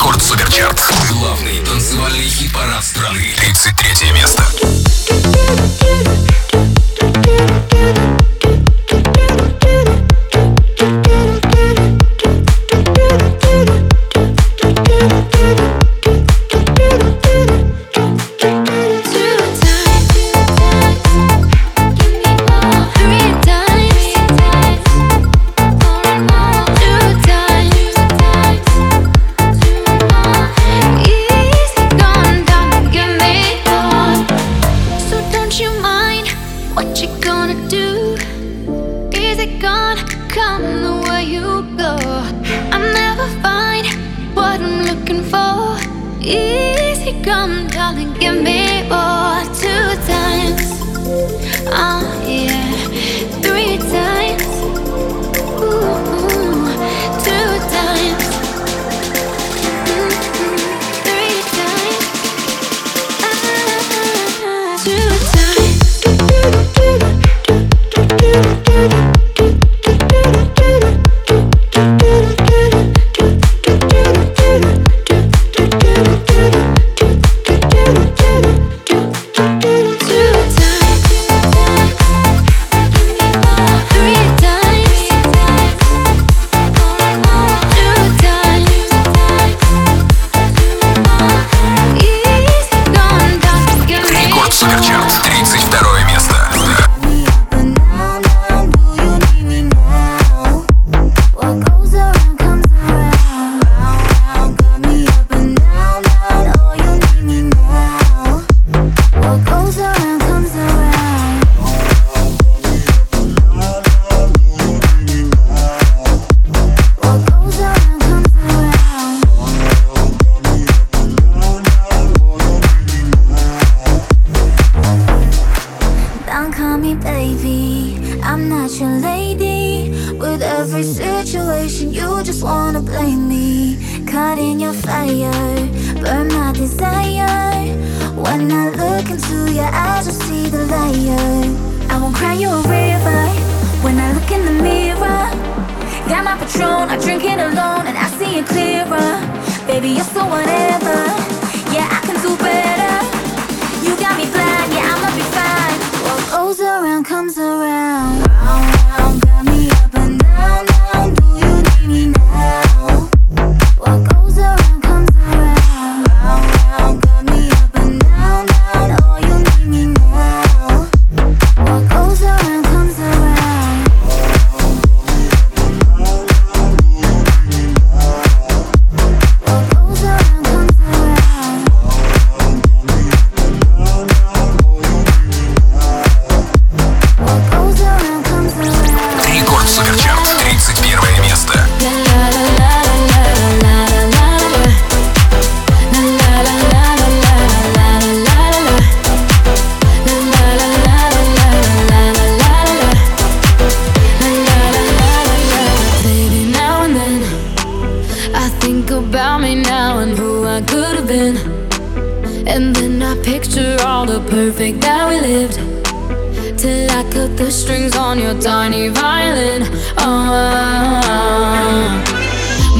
Рекорд Суперчарт. Главный танцевальный хит-парад страны. 33 место.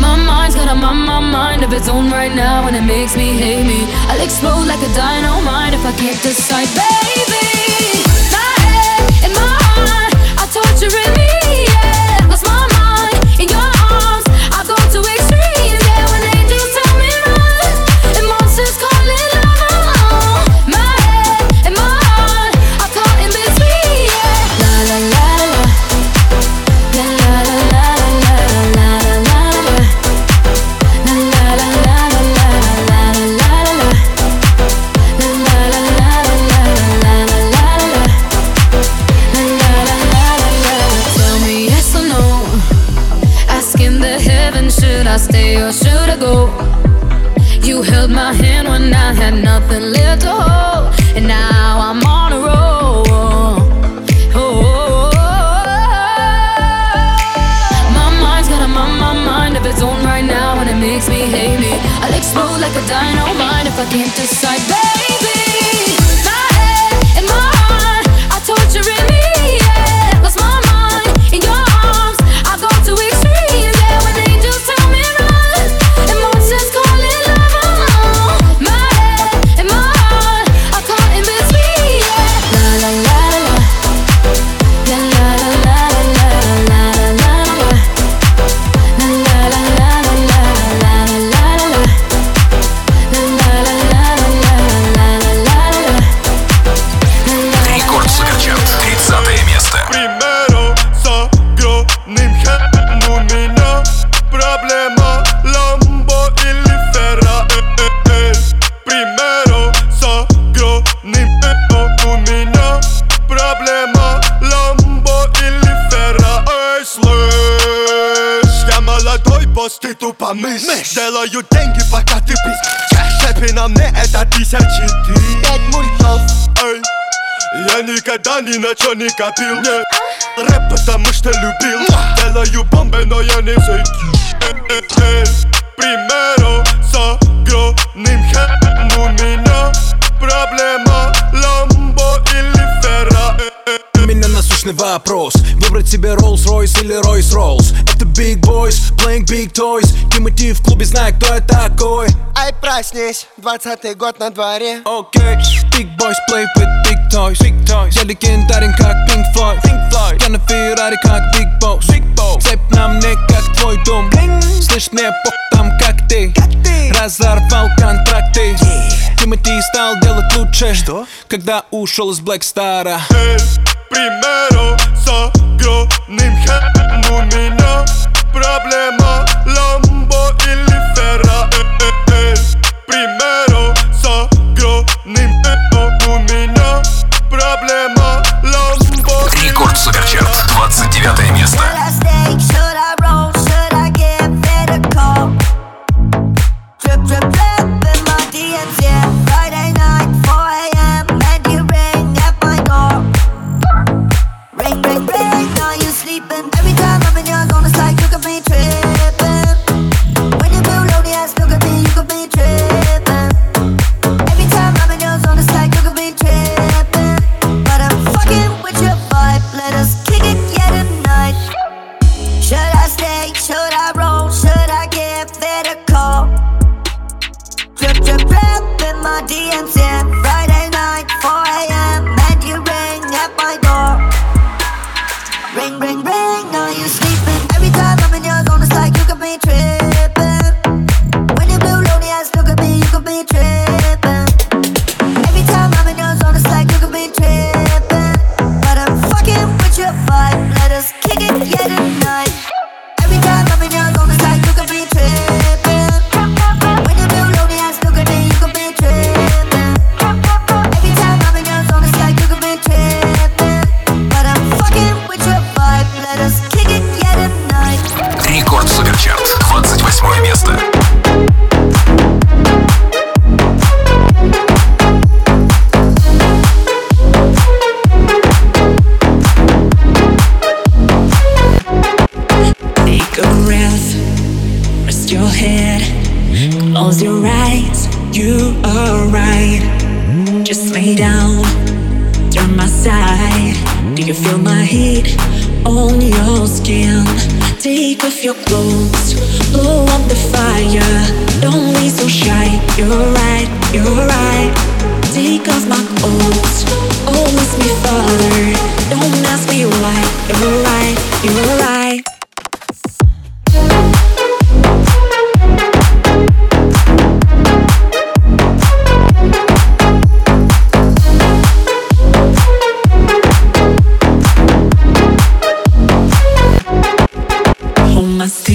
My mind's got a my mind of its own right now, and it makes me hate me. I'll explode like a dynamite if I can't decide, baby. I can't decide мышь, мышь. Делаю деньги, пока ты пиздишь Шепи на мне это тысячи ты Пять мультов Эй, я никогда ни на чё не копил Нет, рэп потому что любил Делаю бомбы, но я не зайду Примеру насущный вопрос. Выбрать себе Rolls-Royce или Royce-Rolls Это Big Boys, playing big toys. Тимати в клубе, знает, кто я такой. Ай, проснись, двадцатый год на дворе. Окей, Big Boys play with big toys. Big toys. Я легендарен, как Pink Floyd. Pink Floyd. Я на Феррари, как Big Boss. Big Boss. Цепь на мне, как твой дом. Слышь, мне пох там, как ты. Разорвал контракты. Тимати стал делать лучше. Что? Когда ушел из Star. Эй, примеру с огромным хэм У меня проблема Ламбо или Ферра Примеру с огромным хэм У меня проблема Ламбо Рекорд Суперчарт, 29 место.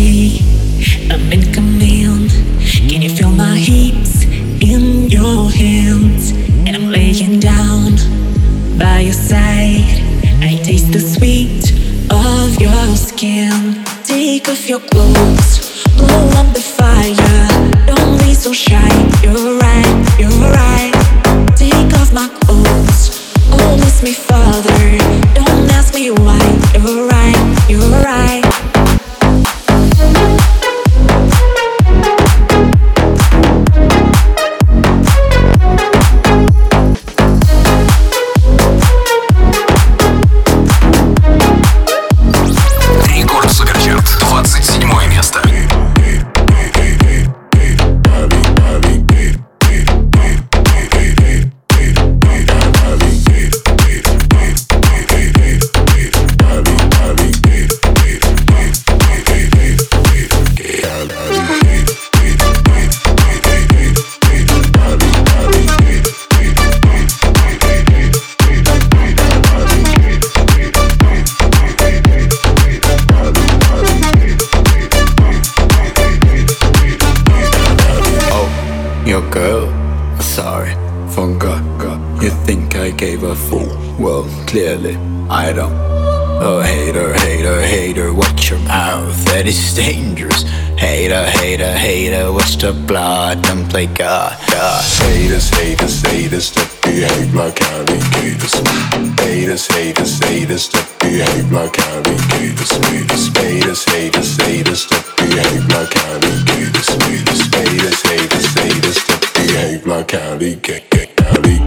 I'm in command. Can you feel my hips in your hands? And I'm laying down by your side. I taste the sweet of your skin. Take off your clothes, blow up the fire. Don't be so shy. You're right, you're right. play God, God. Haters, haters, haters that behave like alligators. Haters, haters, haters that behave like alligators. Haters, haters, haters that behave like alligators. Haters, haters, haters that behave like alligators.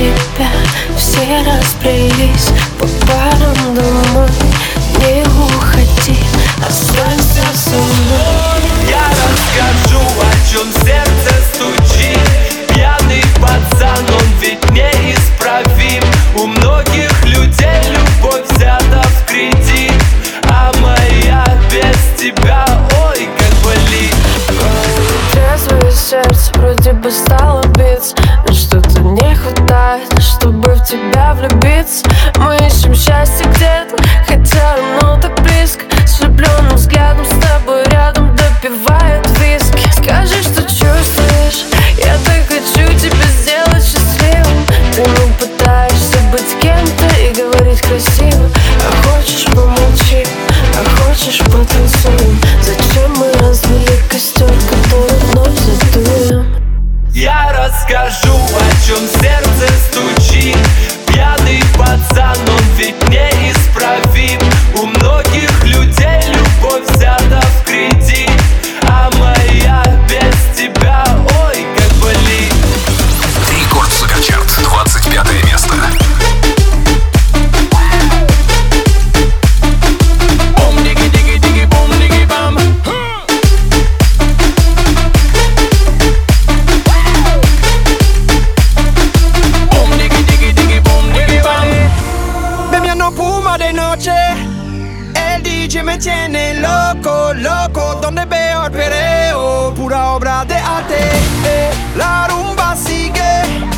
тебя Все расплелись по парам Думай, не уходи, останься со мной. Я расскажу, о чем сердце стучит. Пьяный пацан, он ведь неисправим. У многих людей любовь взята в кредит. А моя без тебя, ой, как болит. Трезвое сердце вроде бы стало биться. it's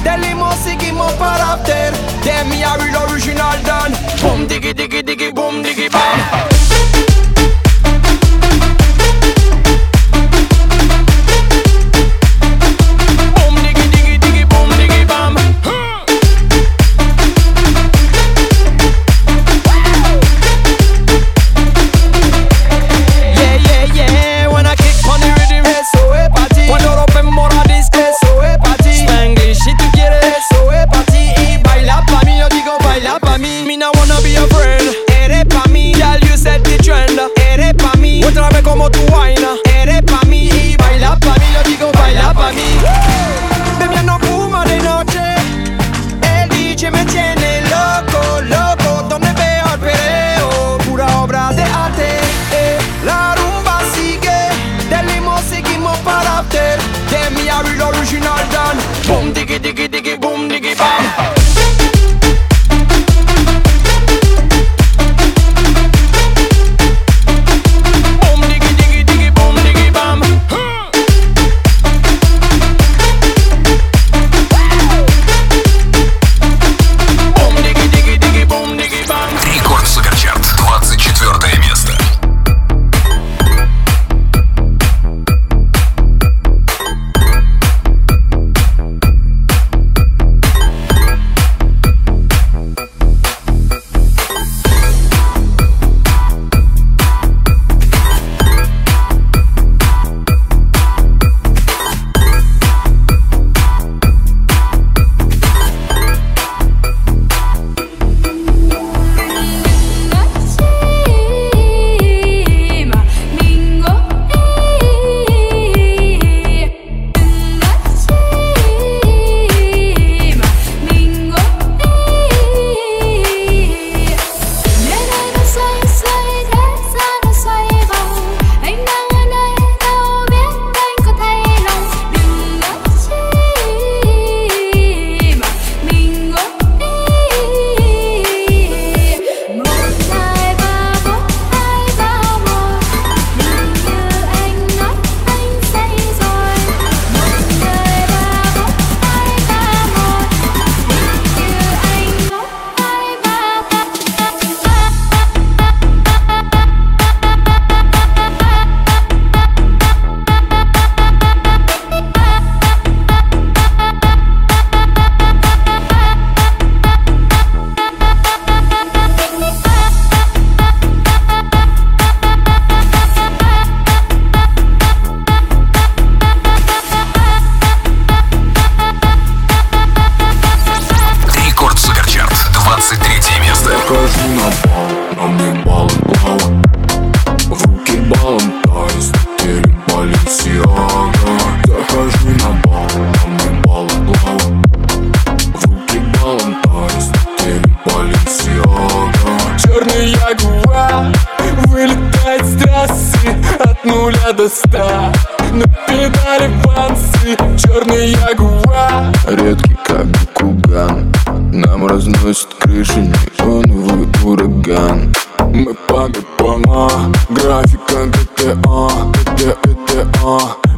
Des limons, c'est qui m'ont pas l'after Des miaru, l'original donne Boum, diggy, diggy, digi, boum, digi, bam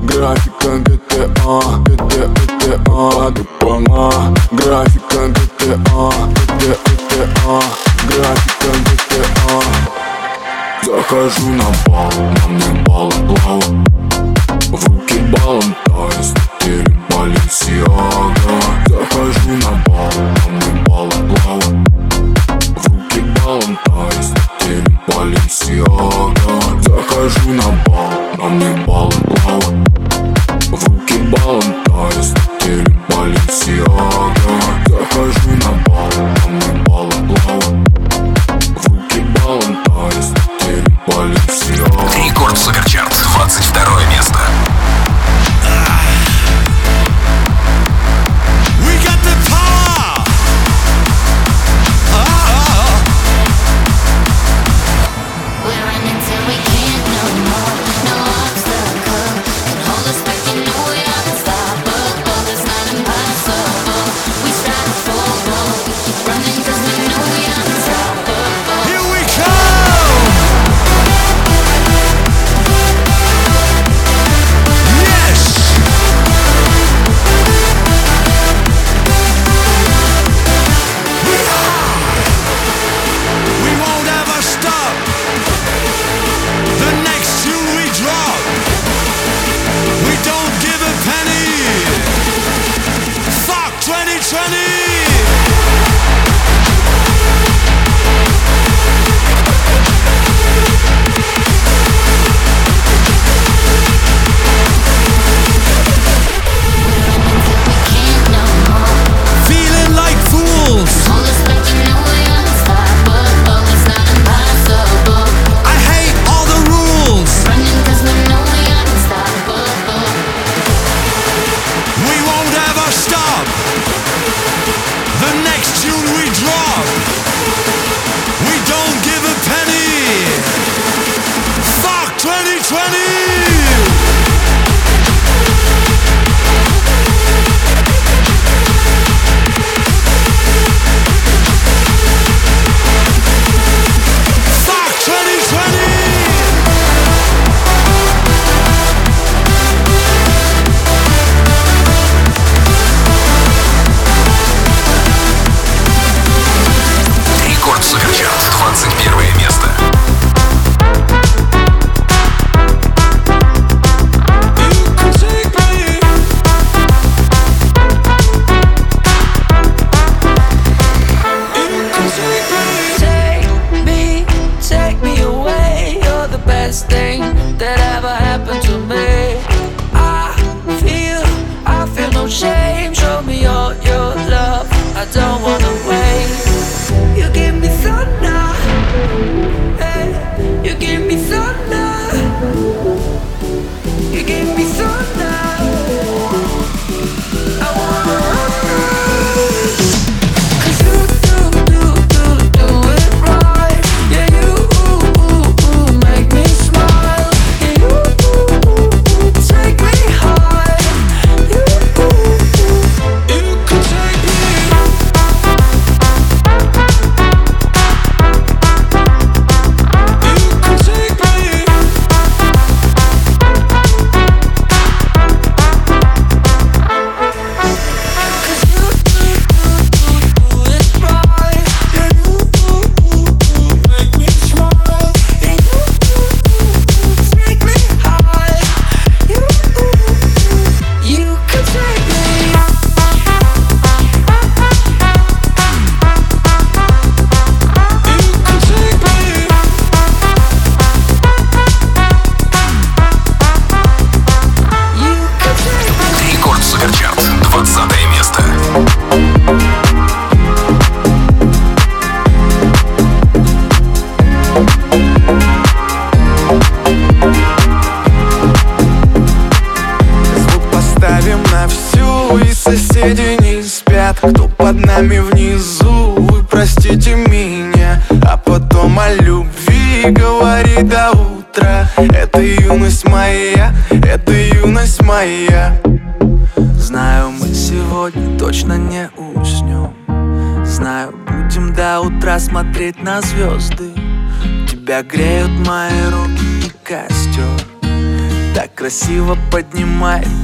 Графика GTA, GTA, GTA Графика GTA, GTA, GTA Графика GTA Захожу на бал, на мне бал плавает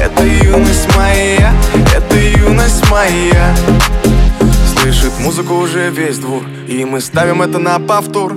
Это юность моя, это юность моя. Слышит музыку уже весь двор И мы ставим это на повтор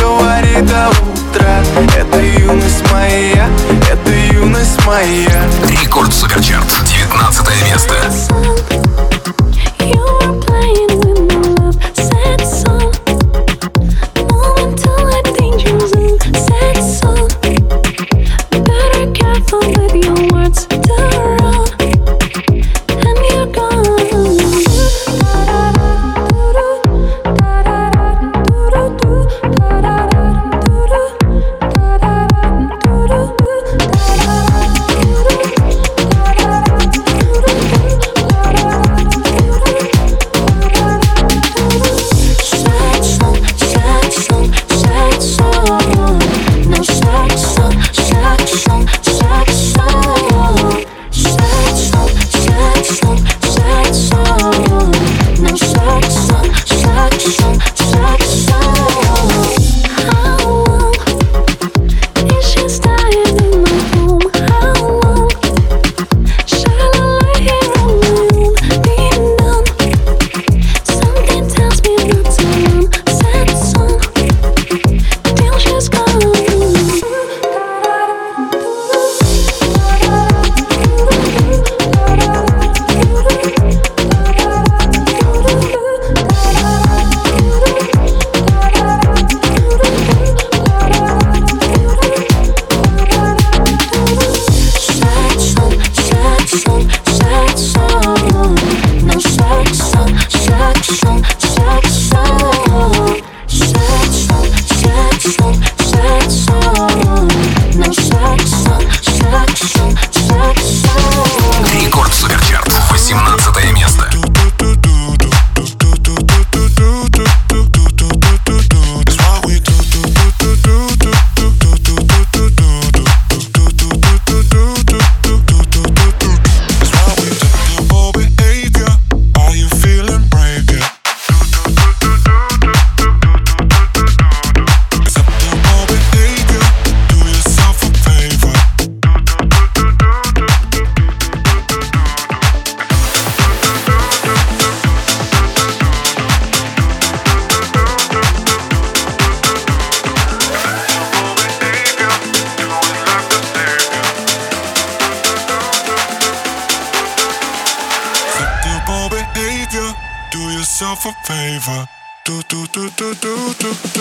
говори до утра Это юность моя, это юность моя Рекорд Суперчарт, 19 место.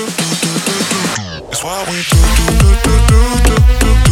It's what we do, do, do, do, do, do.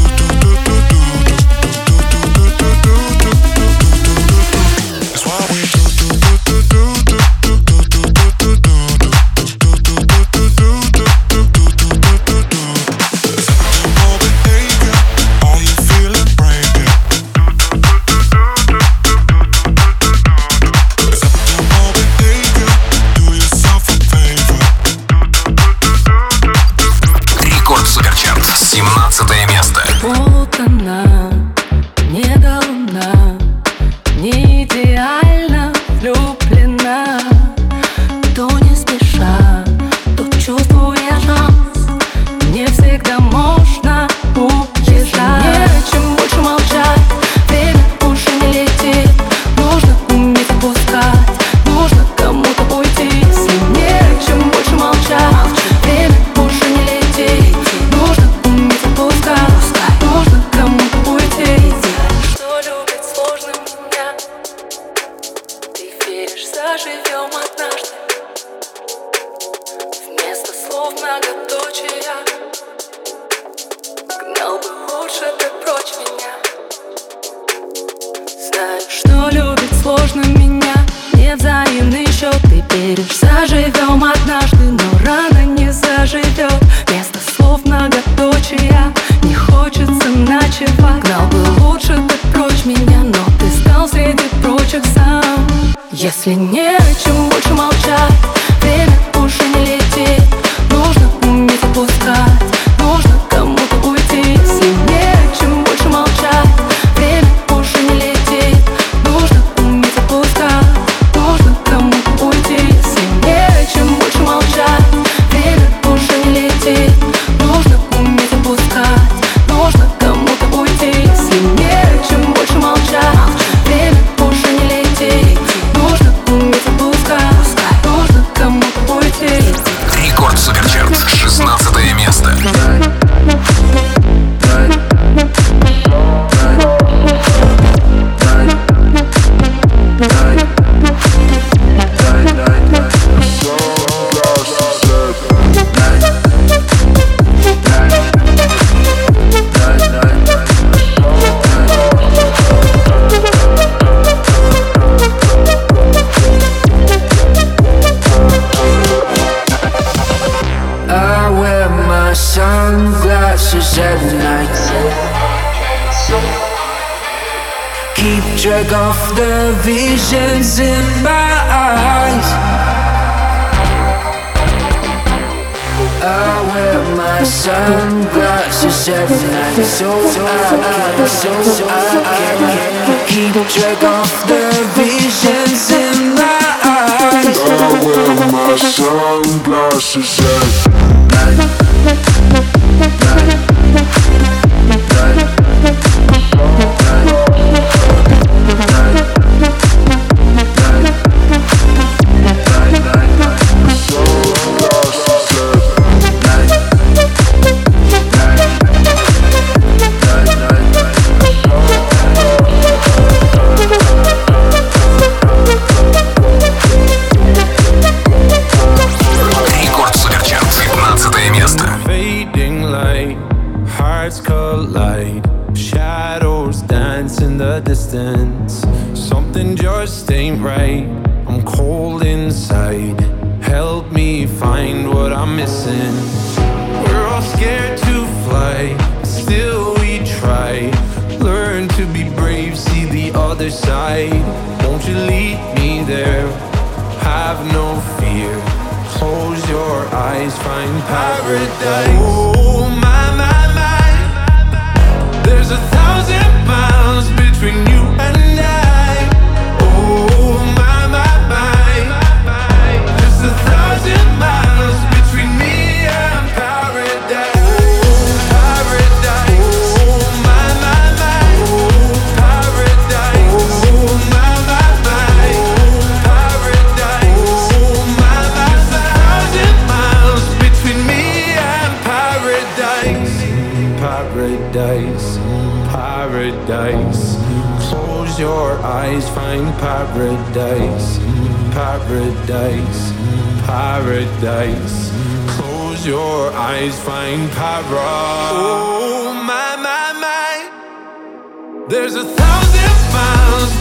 paradise. paradise, paradise, paradise. Close your eyes, find paradise. Oh my my my, there's a thousand miles.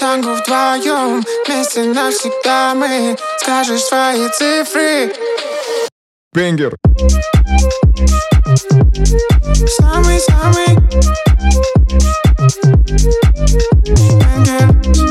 Танго вдвоем, вместе навсегда мы Скажешь свои цифры. Бенгер. Самый-самый. Бенгер.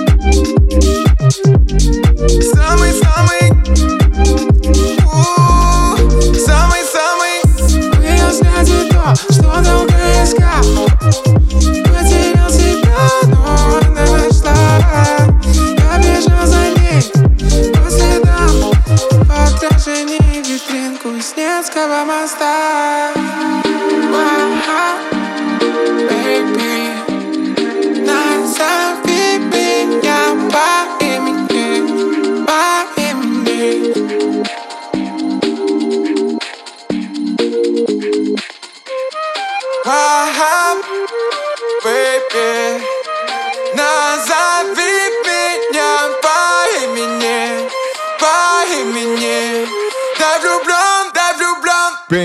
never my style.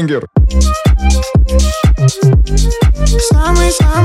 Бенгер. Самый, самый.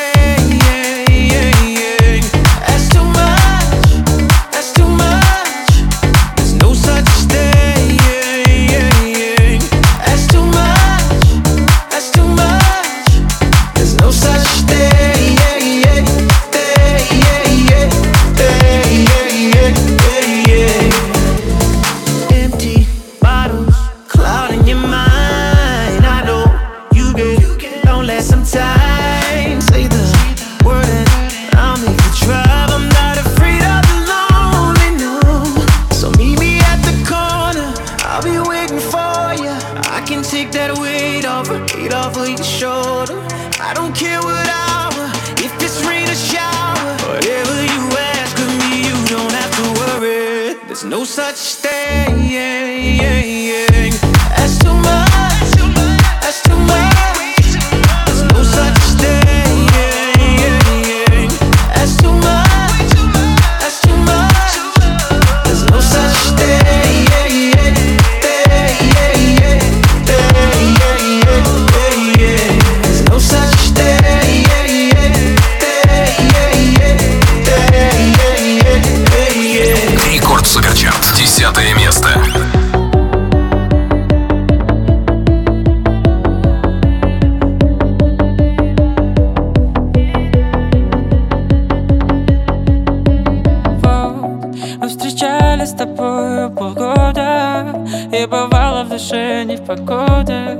гуляли с тобою полгода? И бывало в душе не в погоде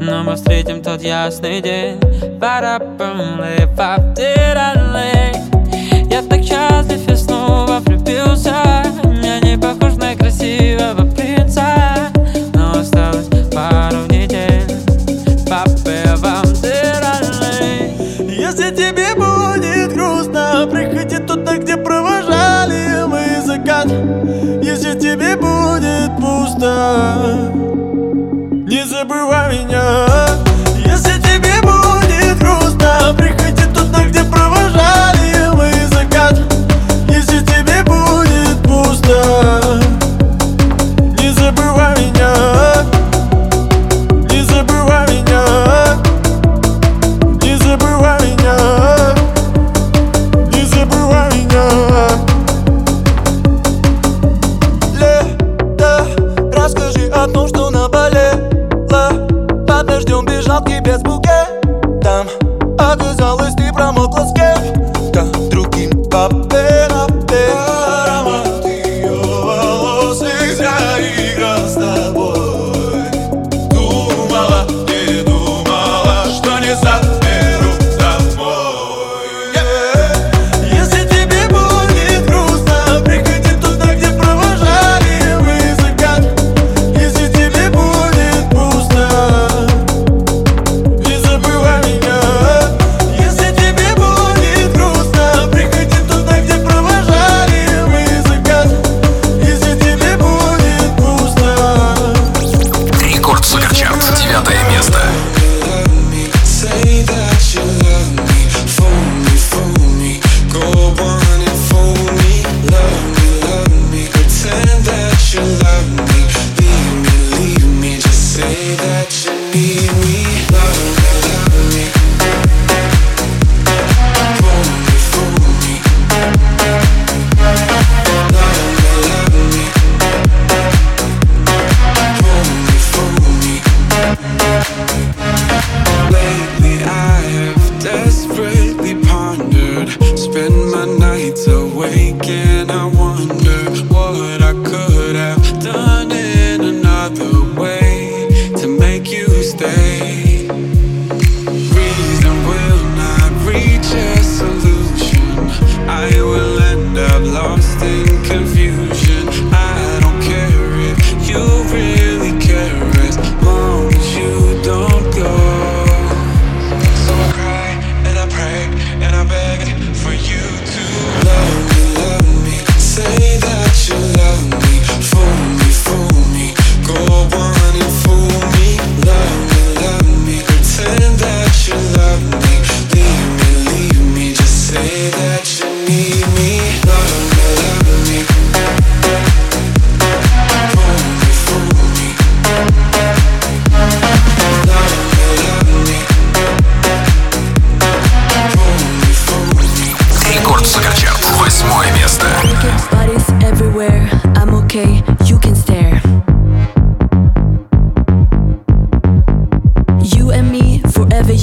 Но мы встретим тот ясный день. Пара Я так счастлив и снова влюбился. Я не похож на красивого Не забывай меня.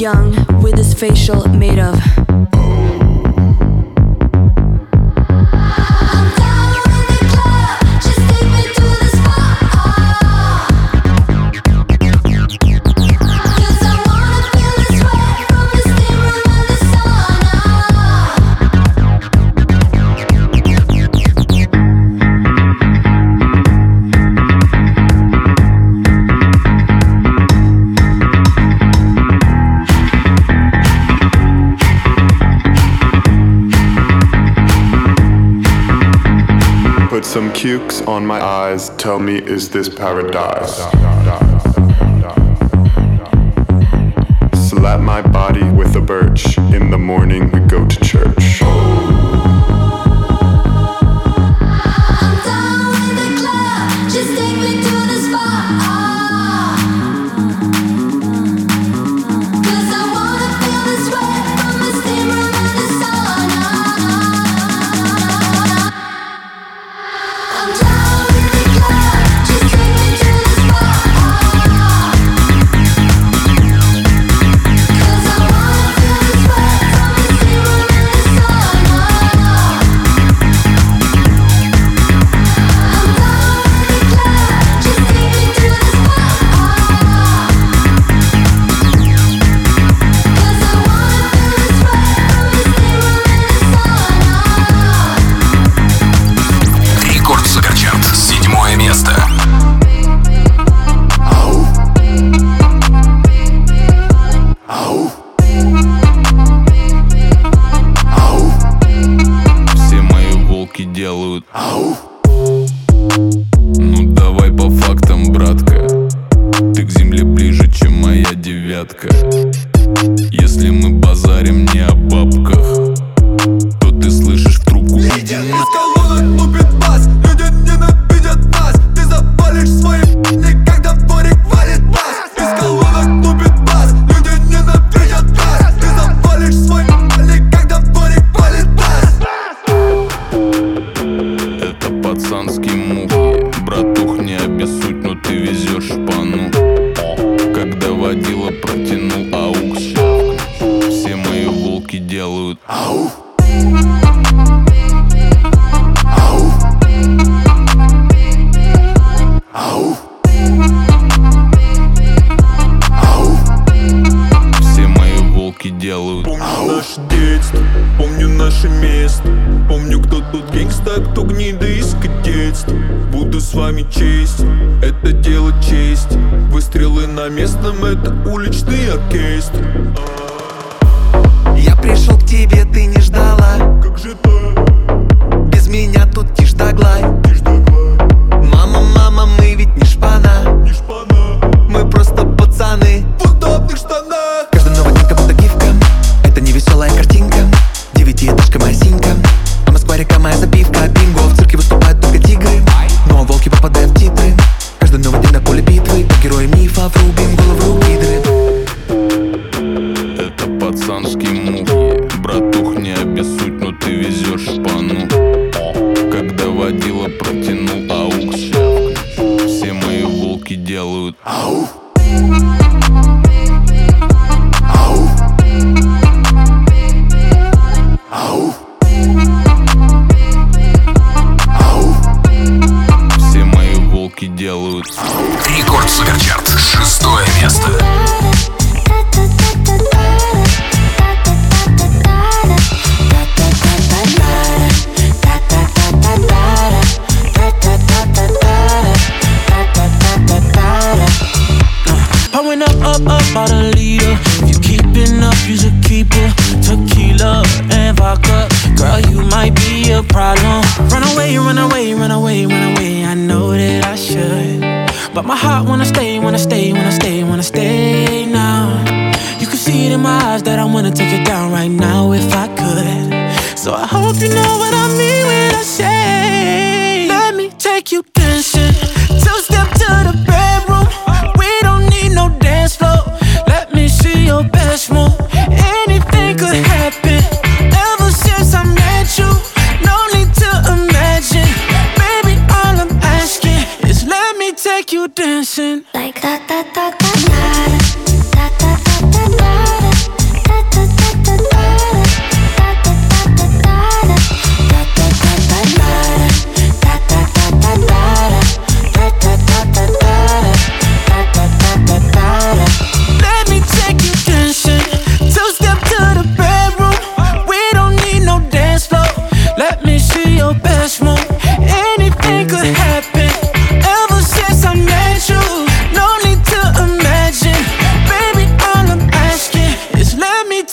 young with his facial made of. on my eyes tell me is this paradise. делают. Ау! Ну давай по фактам, братка. Ты к земле ближе, чем моя девятка. делают «Ауф!»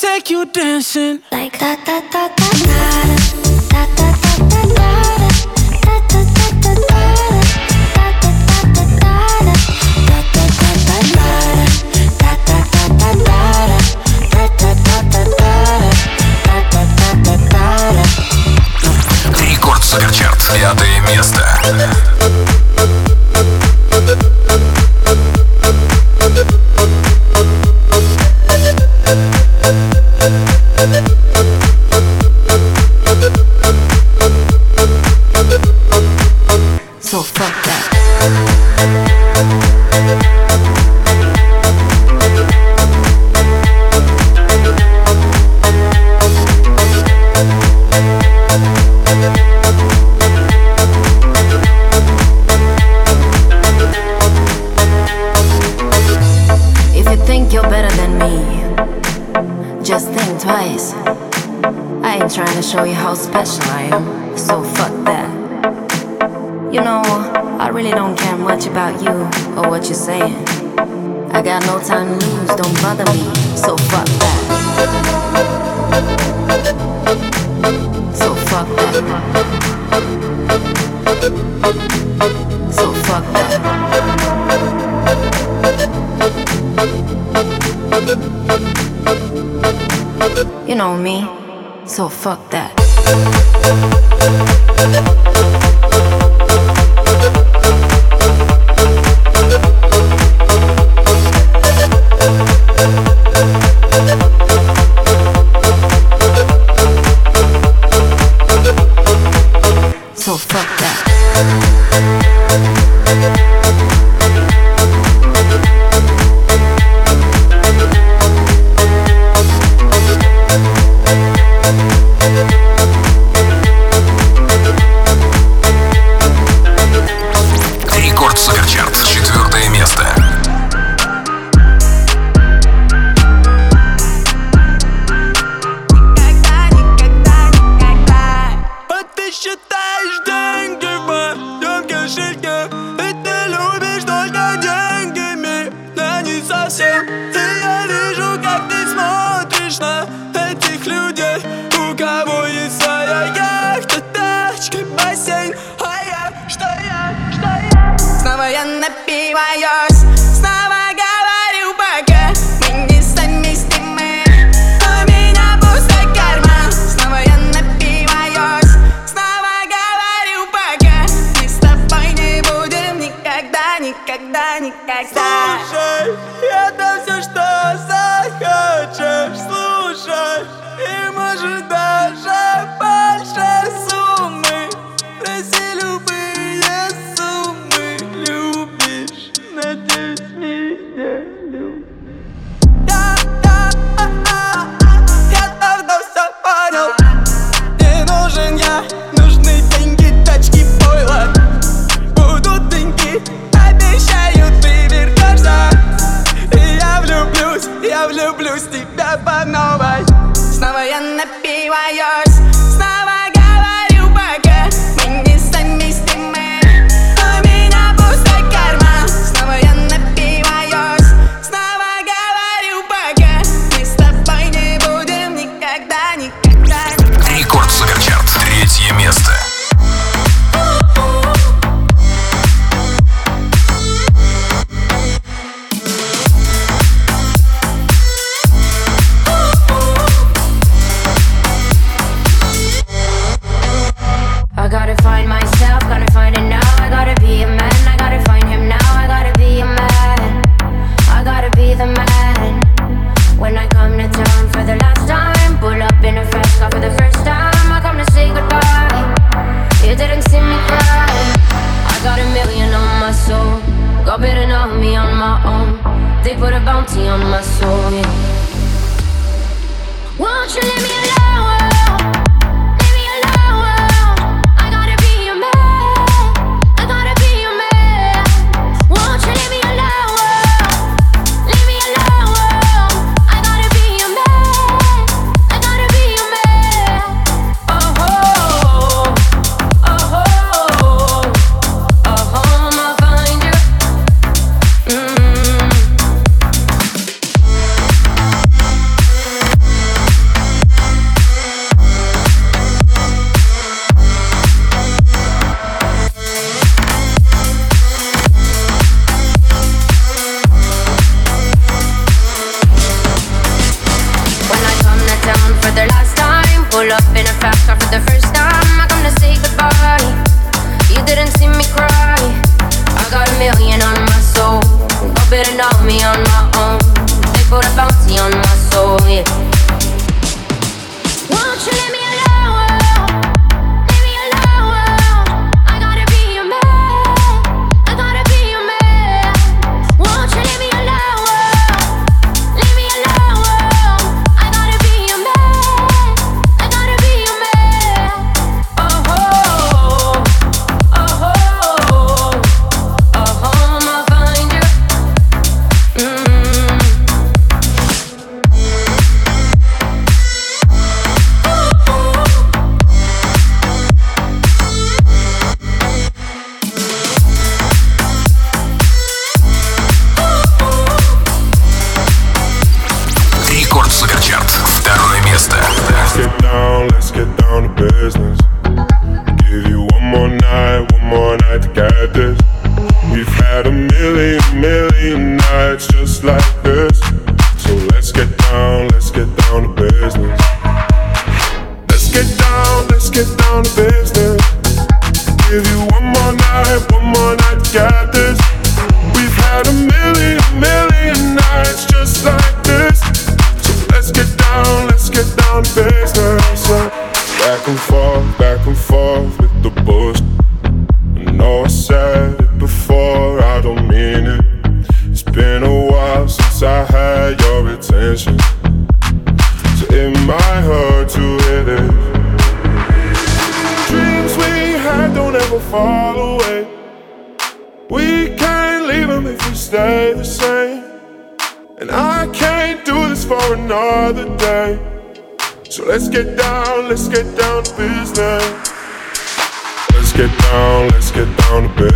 take you dancing like that, that, that, that, that, that, that. Рекорд Суперчарт. Пятое место. Me, so fuck that. So fuck that.